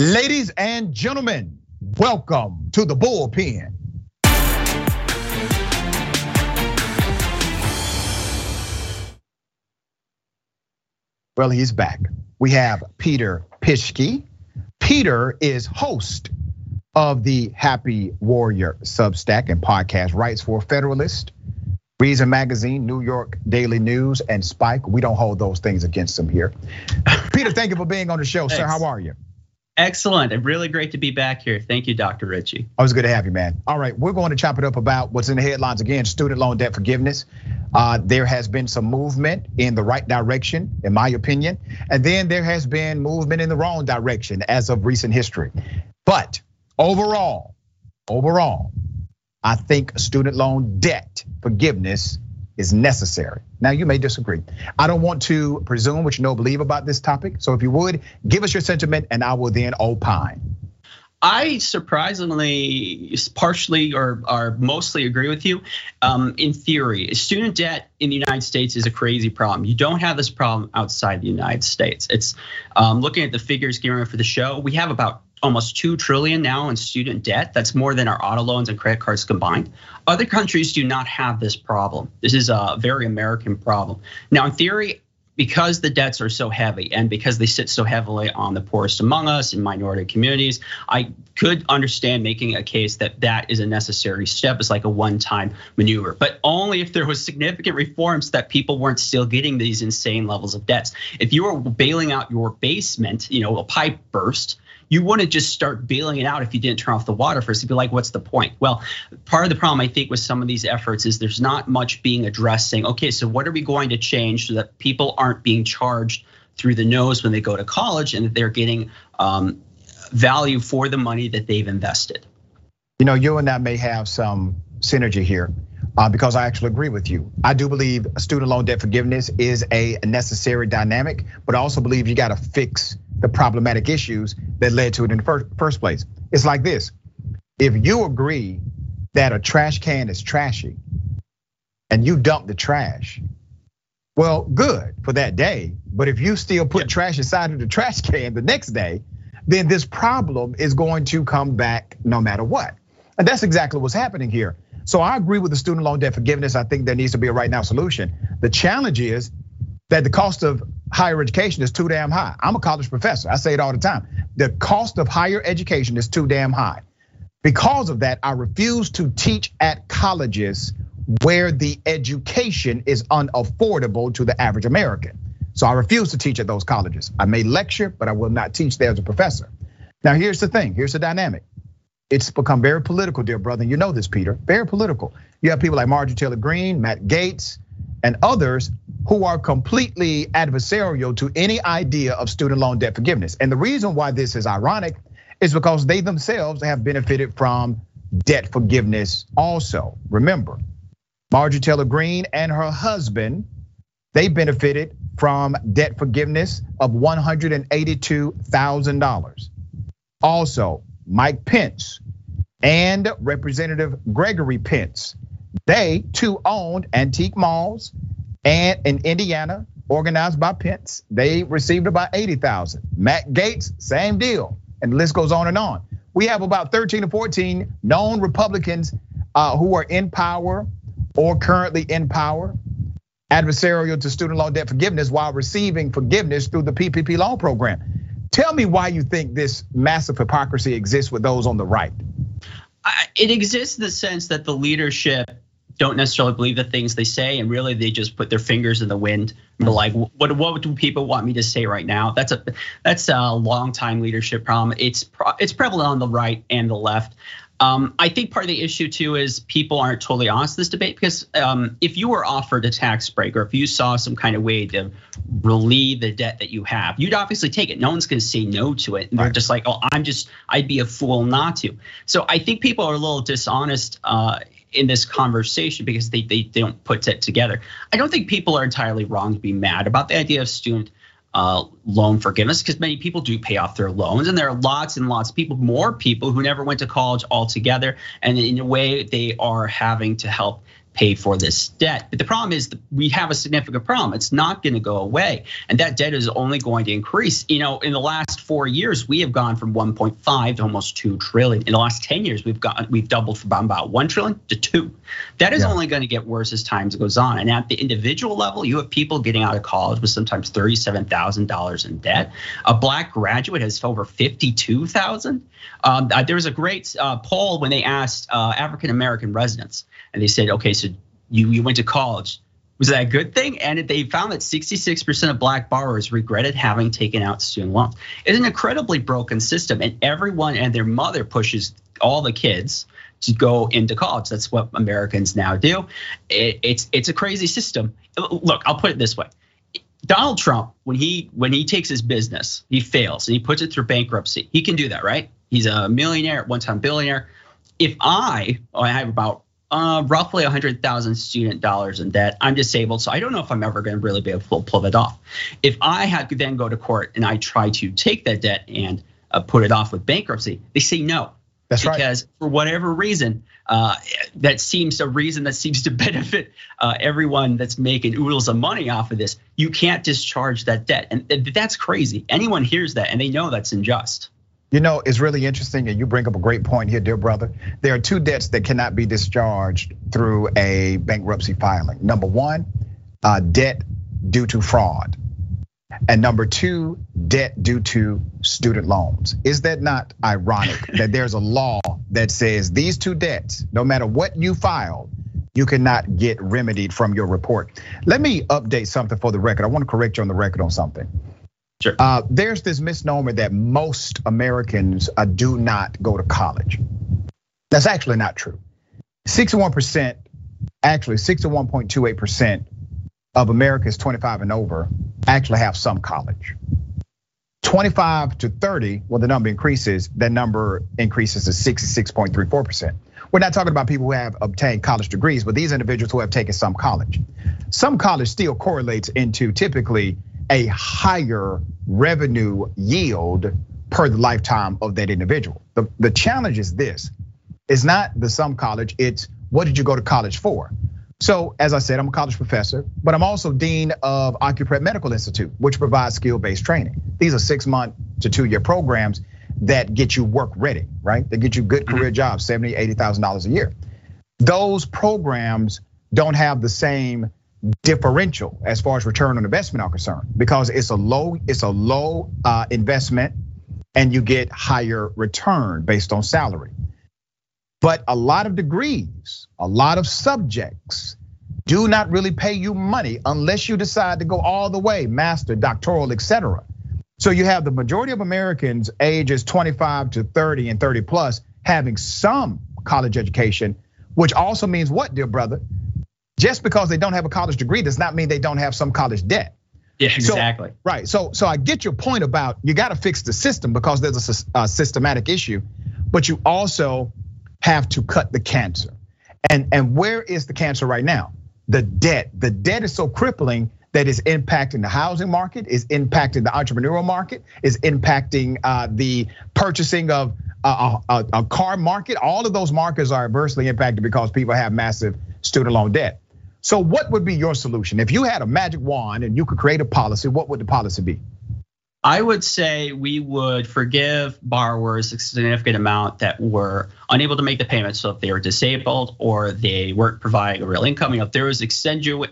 Ladies and gentlemen, welcome to the bullpen. Well, he's back. We have Peter Pischke. Peter is host of the Happy Warrior Substack and podcast, writes for Federalist, Reason Magazine, New York Daily News, and Spike. We don't hold those things against him here. Peter, thank you for being on the show, Thanks. sir. How are you? Excellent. And really great to be back here. Thank you, Dr. Richey. Always good to have you, man. All right, we're going to chop it up about what's in the headlines again student loan debt forgiveness. Uh, there has been some movement in the right direction, in my opinion. And then there has been movement in the wrong direction as of recent history. But overall, overall, I think student loan debt forgiveness is necessary. Now, you may disagree. I don't want to presume what you know, believe about this topic. So, if you would, give us your sentiment and I will then opine. I surprisingly, partially or, or mostly agree with you. Um, in theory, student debt in the United States is a crazy problem. You don't have this problem outside the United States. It's um, looking at the figures given for the show. We have about almost 2 trillion now in student debt. That's more than our auto loans and credit cards combined. Other countries do not have this problem. This is a very American problem. Now, in theory, because the debts are so heavy and because they sit so heavily on the poorest among us in minority communities, I could understand making a case that that is a necessary step. It's like a one-time maneuver, but only if there was significant reforms that people weren't still getting these insane levels of debts. If you were bailing out your basement, you know, a pipe burst, you wouldn't just start bailing it out if you didn't turn off the water first. You'd be like, what's the point? Well, part of the problem I think with some of these efforts is there's not much being addressed saying, okay, so what are we going to change so that people aren't being charged through the nose when they go to college and that they're getting um, value for the money that they've invested? You know, you and I may have some synergy here. Uh, because I actually agree with you. I do believe student loan debt forgiveness is a necessary dynamic, but I also believe you got to fix the problematic issues that led to it in the first place. It's like this if you agree that a trash can is trashy and you dump the trash, well, good for that day. But if you still put yeah. trash inside of the trash can the next day, then this problem is going to come back no matter what. And that's exactly what's happening here. So I agree with the student loan debt forgiveness. I think there needs to be a right now solution. The challenge is that the cost of higher education is too damn high. I'm a college professor. I say it all the time. The cost of higher education is too damn high. Because of that, I refuse to teach at colleges where the education is unaffordable to the average American. So I refuse to teach at those colleges. I may lecture, but I will not teach there as a professor. Now, here's the thing here's the dynamic. It's become very political, dear brother. You know this, Peter, very political. You have people like Marjorie Taylor Greene, Matt Gaetz, and others who are completely adversarial to any idea of student loan debt forgiveness. And the reason why this is ironic is because they themselves have benefited from debt forgiveness also. Remember, Marjorie Taylor Greene and her husband, they benefited from debt forgiveness of $182,000. Also, Mike Pence and Representative Gregory Pence, they too owned antique malls and in Indiana, organized by Pence, they received about 80,000. Matt Gaetz, same deal. And the list goes on and on. We have about 13 to 14 known Republicans uh, who are in power or currently in power, adversarial to student loan debt forgiveness while receiving forgiveness through the PPP loan program. Tell me why you think this massive hypocrisy exists with those on the right. It exists in the sense that the leadership don't necessarily believe the things they say, and really they just put their fingers in the wind. And like, what what do people want me to say right now? That's a that's a long time leadership problem. It's it's prevalent on the right and the left. Um, I think part of the issue too is people aren't totally honest in this debate because um, if you were offered a tax break or if you saw some kind of way to relieve the debt that you have, you'd obviously take it. No one's going to say no to it. They're just like, oh, I'm just, I'd be a fool not to. So I think people are a little dishonest uh, in this conversation because they, they, don't put it together. I don't think people are entirely wrong to be mad about the idea of student uh, loan forgiveness because many people do pay off their loans, and there are lots and lots of people, more people who never went to college altogether, and in a way they are having to help pay for this debt. But the problem is we have a significant problem. It's not going to go away, and that debt is only going to increase. You know, in the last four years, we have gone from 1.5 to almost 2 trillion. In the last 10 years, we've got we've doubled from about 1 trillion to 2. That is yeah. only going to get worse as time goes on. And at the individual level, you have people getting out of college with sometimes $37,000 in debt. A black graduate has over 52,000. Um, uh, there was a great uh, poll when they asked uh, African American residents, and they said, okay, so you you went to college. Was that a good thing? And they found that 66% of black borrowers regretted having taken out student loans. It's an incredibly broken system, and everyone and their mother pushes all the kids to go into college. That's what Americans now do. It, it's it's a crazy system. Look, I'll put it this way. Donald Trump, when he when he takes his business, he fails and he puts it through bankruptcy. He can do that, right? He's a millionaire, one-time billionaire. If I, I have about uh, roughly 100,000 student dollars in debt. I'm disabled, so I don't know if I'm ever going to really be able to pull that off. If I had to then go to court and I try to take that debt and uh, put it off with bankruptcy, they say no. That's because right. Because for whatever reason, uh, that seems a reason that seems to benefit uh, everyone that's making oodles of money off of this. You can't discharge that debt, and that's crazy. Anyone hears that and they know that's unjust. You know, it's really interesting, and you bring up a great point here, dear brother. There are two debts that cannot be discharged through a bankruptcy filing. Number one, uh, debt due to fraud. And number two, debt due to student loans. Is that not ironic that there's a law that says these two debts, no matter what you file, you cannot get remedied from your report? Let me update something for the record. I want to correct you on the record on something. Sure. Uh, there's this misnomer that most Americans uh, do not go to college. That's actually not true. 61%, actually 61.28% of Americans 25 and over actually have some college. 25 to 30, well, the number increases, that number increases to 66.34%. We're not talking about people who have obtained college degrees, but these individuals who have taken some college. Some college still correlates into typically a higher revenue yield per the lifetime of that individual. The, the challenge is this, it's not the some college, it's what did you go to college for? So as I said, I'm a college professor, but I'm also dean of OccuPrep Medical Institute, which provides skill-based training. These are six month to two year programs that get you work ready, right? That get you good career mm-hmm. jobs, 70, $80,000 a year. Those programs don't have the same differential as far as return on investment are concerned because it's a low it's a low uh, investment and you get higher return based on salary. But a lot of degrees a lot of subjects do not really pay you money unless you decide to go all the way master doctoral etc so you have the majority of americans ages 25 to 30 and 30 plus having some college education which also means what dear brother just because they don't have a college degree does not mean they don't have some college debt. Yeah, exactly. So, right. So, so I get your point about you got to fix the system because there's a, a systematic issue, but you also have to cut the cancer. And and where is the cancer right now? The debt. The debt is so crippling that is impacting the housing market, is impacting the entrepreneurial market, is impacting uh, the purchasing of a, a, a car market. All of those markets are adversely impacted because people have massive student loan debt. So, what would be your solution? If you had a magic wand and you could create a policy, what would the policy be? I would say we would forgive borrowers a significant amount that were unable to make the payments. So if they were disabled or they weren't providing a real income, you know, if there was extenu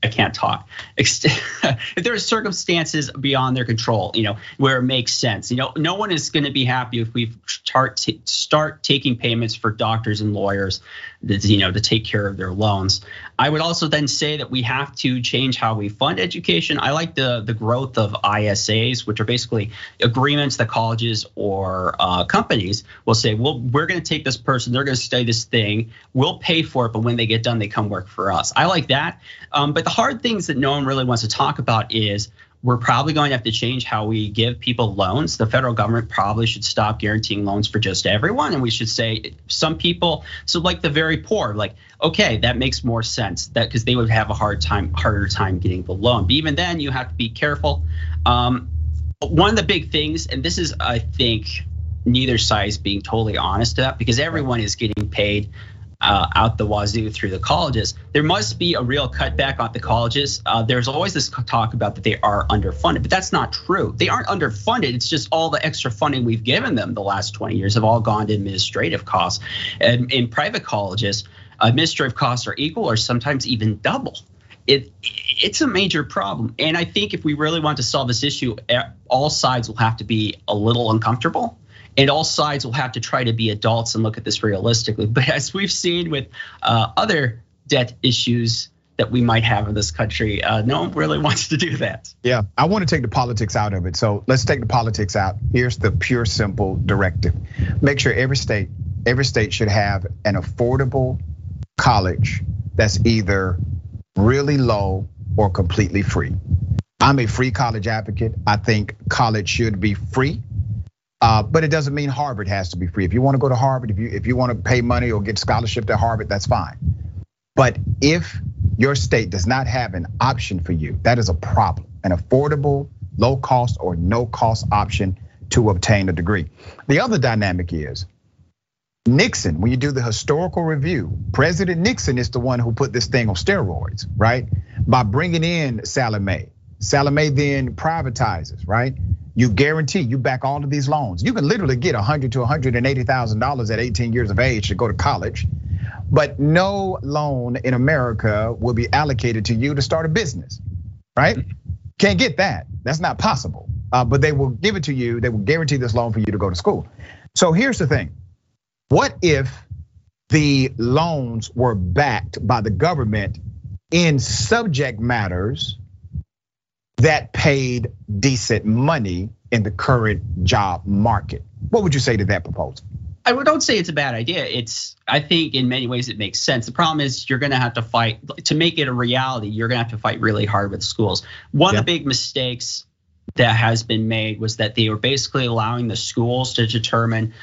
I can't talk. if there are circumstances beyond their control, you know, where it makes sense. You know, no one is going to be happy if we start start taking payments for doctors and lawyers, you know, to take care of their loans. I would also then say that we have to change how we fund education. I like the the growth of ISAs, which are basically agreements that colleges or uh, companies will say, well, we're going to take this person, they're going to study this thing, we'll pay for it, but when they get done, they come work for us. I like that. Um, but the hard things that no one really wants to talk about is we're probably going to have to change how we give people loans. The federal government probably should stop guaranteeing loans for just everyone. And we should say some people, so like the very poor, like, okay, that makes more sense that because they would have a hard time, harder time getting the loan. But even then, you have to be careful. Um, one of the big things, and this is, I think, neither side is being totally honest about because everyone is getting paid uh, out the wazoo through the colleges. There must be a real cutback on the colleges. Uh, there's always this talk about that they are underfunded, but that's not true. They aren't underfunded. It's just all the extra funding we've given them the last 20 years have all gone to administrative costs. And in private colleges, administrative costs are equal or sometimes even double. It, it's a major problem. And I think if we really want to solve this issue, all sides will have to be a little uncomfortable and all sides will have to try to be adults and look at this realistically. But as we've seen with uh, other debt issues that we might have in this country, uh, no one really wants to do that. Yeah, I want to take the politics out of it. So let's take the politics out. Here's the pure, simple directive: make sure every state, every state should have an affordable college that's either really low or completely free. I'm a free college advocate. I think college should be free. Uh, but it doesn't mean Harvard has to be free. If you want to go to Harvard, if you if you want to pay money or get scholarship to Harvard, that's fine. But if your state does not have an option for you, that is a problem. An affordable, low cost or no cost option to obtain a degree. The other dynamic is Nixon, when you do the historical review, President Nixon is the one who put this thing on steroids, right? By bringing in. Sallie Mae then privatizes, right? You guarantee you back all of these loans. You can literally get 100 to 180 thousand dollars at 18 years of age to go to college, but no loan in America will be allocated to you to start a business, right? Can't get that. That's not possible. Uh, but they will give it to you. They will guarantee this loan for you to go to school. So here's the thing: what if the loans were backed by the government in subject matters that paid decent money in the current job market. What would you say to that proposal? I don't say it's a bad idea. It's I think in many ways it makes sense. The problem is you're going to have to fight to make it a reality. You're going to have to fight really hard with schools. One of the big mistakes that has been made was that they were basically allowing the schools to determine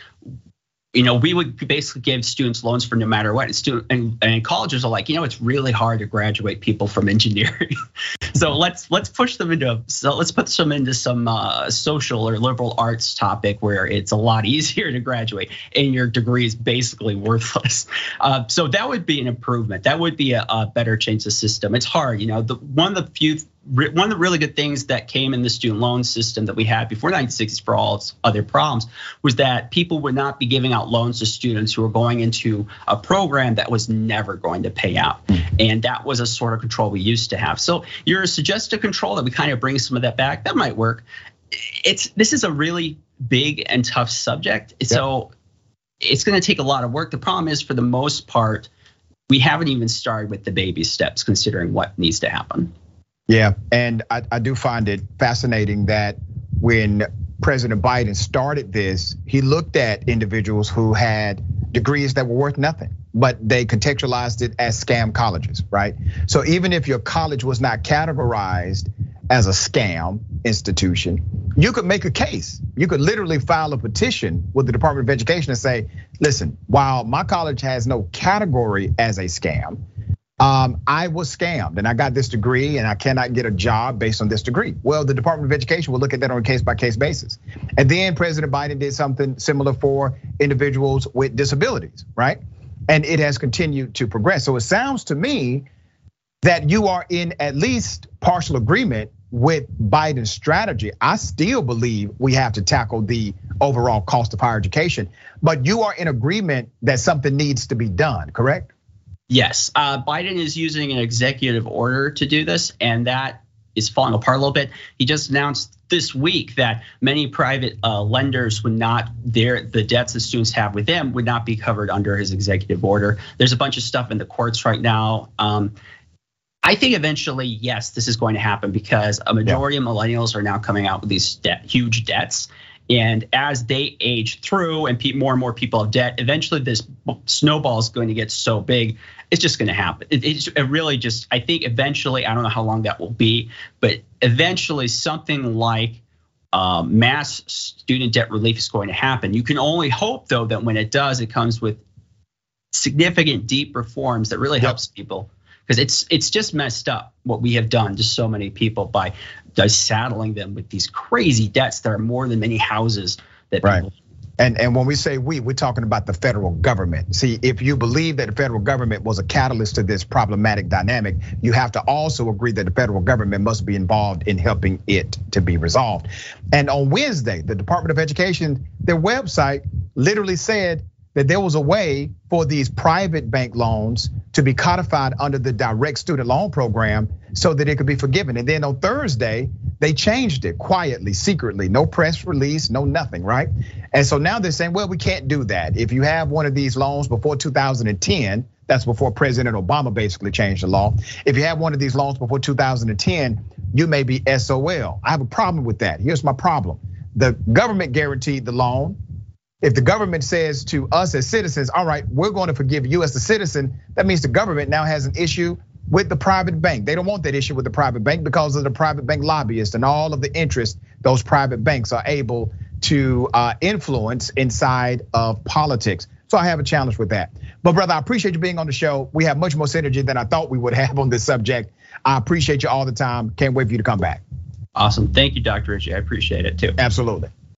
you know, we would basically give students loans for no matter what. And student and, and colleges are like, you know, it's really hard to graduate people from engineering. so let's let's push them into so let's put them into some uh, social or liberal arts topic where it's a lot easier to graduate and your degree is basically worthless. Uh, so that would be an improvement. That would be a, a better change the system. It's hard, you know. The one of the few one of the really good things that came in the student loan system that we had before 1960s for all its other problems was that people would not be giving out loans to students who were going into a program that was never going to pay out. Mm-hmm. And that was a sort of control we used to have. So your suggested control that we kind of bring some of that back, that might work. It's this is a really big and tough subject. So it's going to take a lot of work. The problem is for the most part, we haven't even started with the baby steps considering what needs to happen. Yeah, and I, I do find it fascinating that when President Biden started this, he looked at individuals who had degrees that were worth nothing, but they contextualized it as scam colleges, right? So even if your college was not categorized as a scam institution, you could make a case. You could literally file a petition with the Department of Education and say, listen, while my college has no category as a scam, um, I was scammed and I got this degree and I cannot get a job based on this degree. Well, the Department of Education will look at that on a case by case basis. And then President Biden did something similar for individuals with disabilities, right? And it has continued to progress. So it sounds to me that you are in at least partial agreement with Biden's strategy. I still believe we have to tackle the overall cost of higher education, but you are in agreement that something needs to be done, correct? Yes, uh, Biden is using an executive order to do this, and that is falling apart a little bit. He just announced this week that many private uh, lenders would not their the debts that students have with them would not be covered under his executive order. There's a bunch of stuff in the courts right now. Um, I think eventually, yes, this is going to happen because a majority yeah. of millennials are now coming out with these debt, huge debts, and as they age through and more and more people have debt, eventually this snowball is going to get so big, it's just going to happen. It, it, really just, I think eventually, I don't know how long that will be, but eventually something like um, mass student debt relief is going to happen. You can only hope, though, that when it does, it comes with significant, deep reforms that really yep. helps people because it's it's just messed up what we have done to so many people by, by saddling them with these crazy debts that are more than many houses that right. people And, and when we say we, we're talking about the federal government. See, if you believe that the federal government was a catalyst to this problematic dynamic, you have to also agree that the federal government must be involved in helping it to be resolved. And on Wednesday, the Department of Education, their website literally said that there was a way for these private bank loans to be codified under the direct student loan program so that it could be forgiven. And then on Thursday, they changed it quietly, secretly, no press release, no nothing, right? And so now they're saying, well, we can't do that. If you have one of these loans before 2010, that's before President Obama basically changed the law. If you have one of these loans before 2010, you may be SOL. I have a problem with that. Here's my problem. The government guaranteed the loan if the government says to us as citizens, all right, we're going to forgive you as a citizen, that means the government now has an issue with the private bank. They don't want that issue with the private bank because of the private bank lobbyists and all of the interest those private banks are able to uh, influence inside of politics. So I have a challenge with that. But brother, I appreciate you being on the show. We have much more synergy than I thought we would have on this subject. I appreciate you all the time. Can't wait for you to come back. Awesome. Thank you, Dr. Richey. I appreciate it too. Absolutely.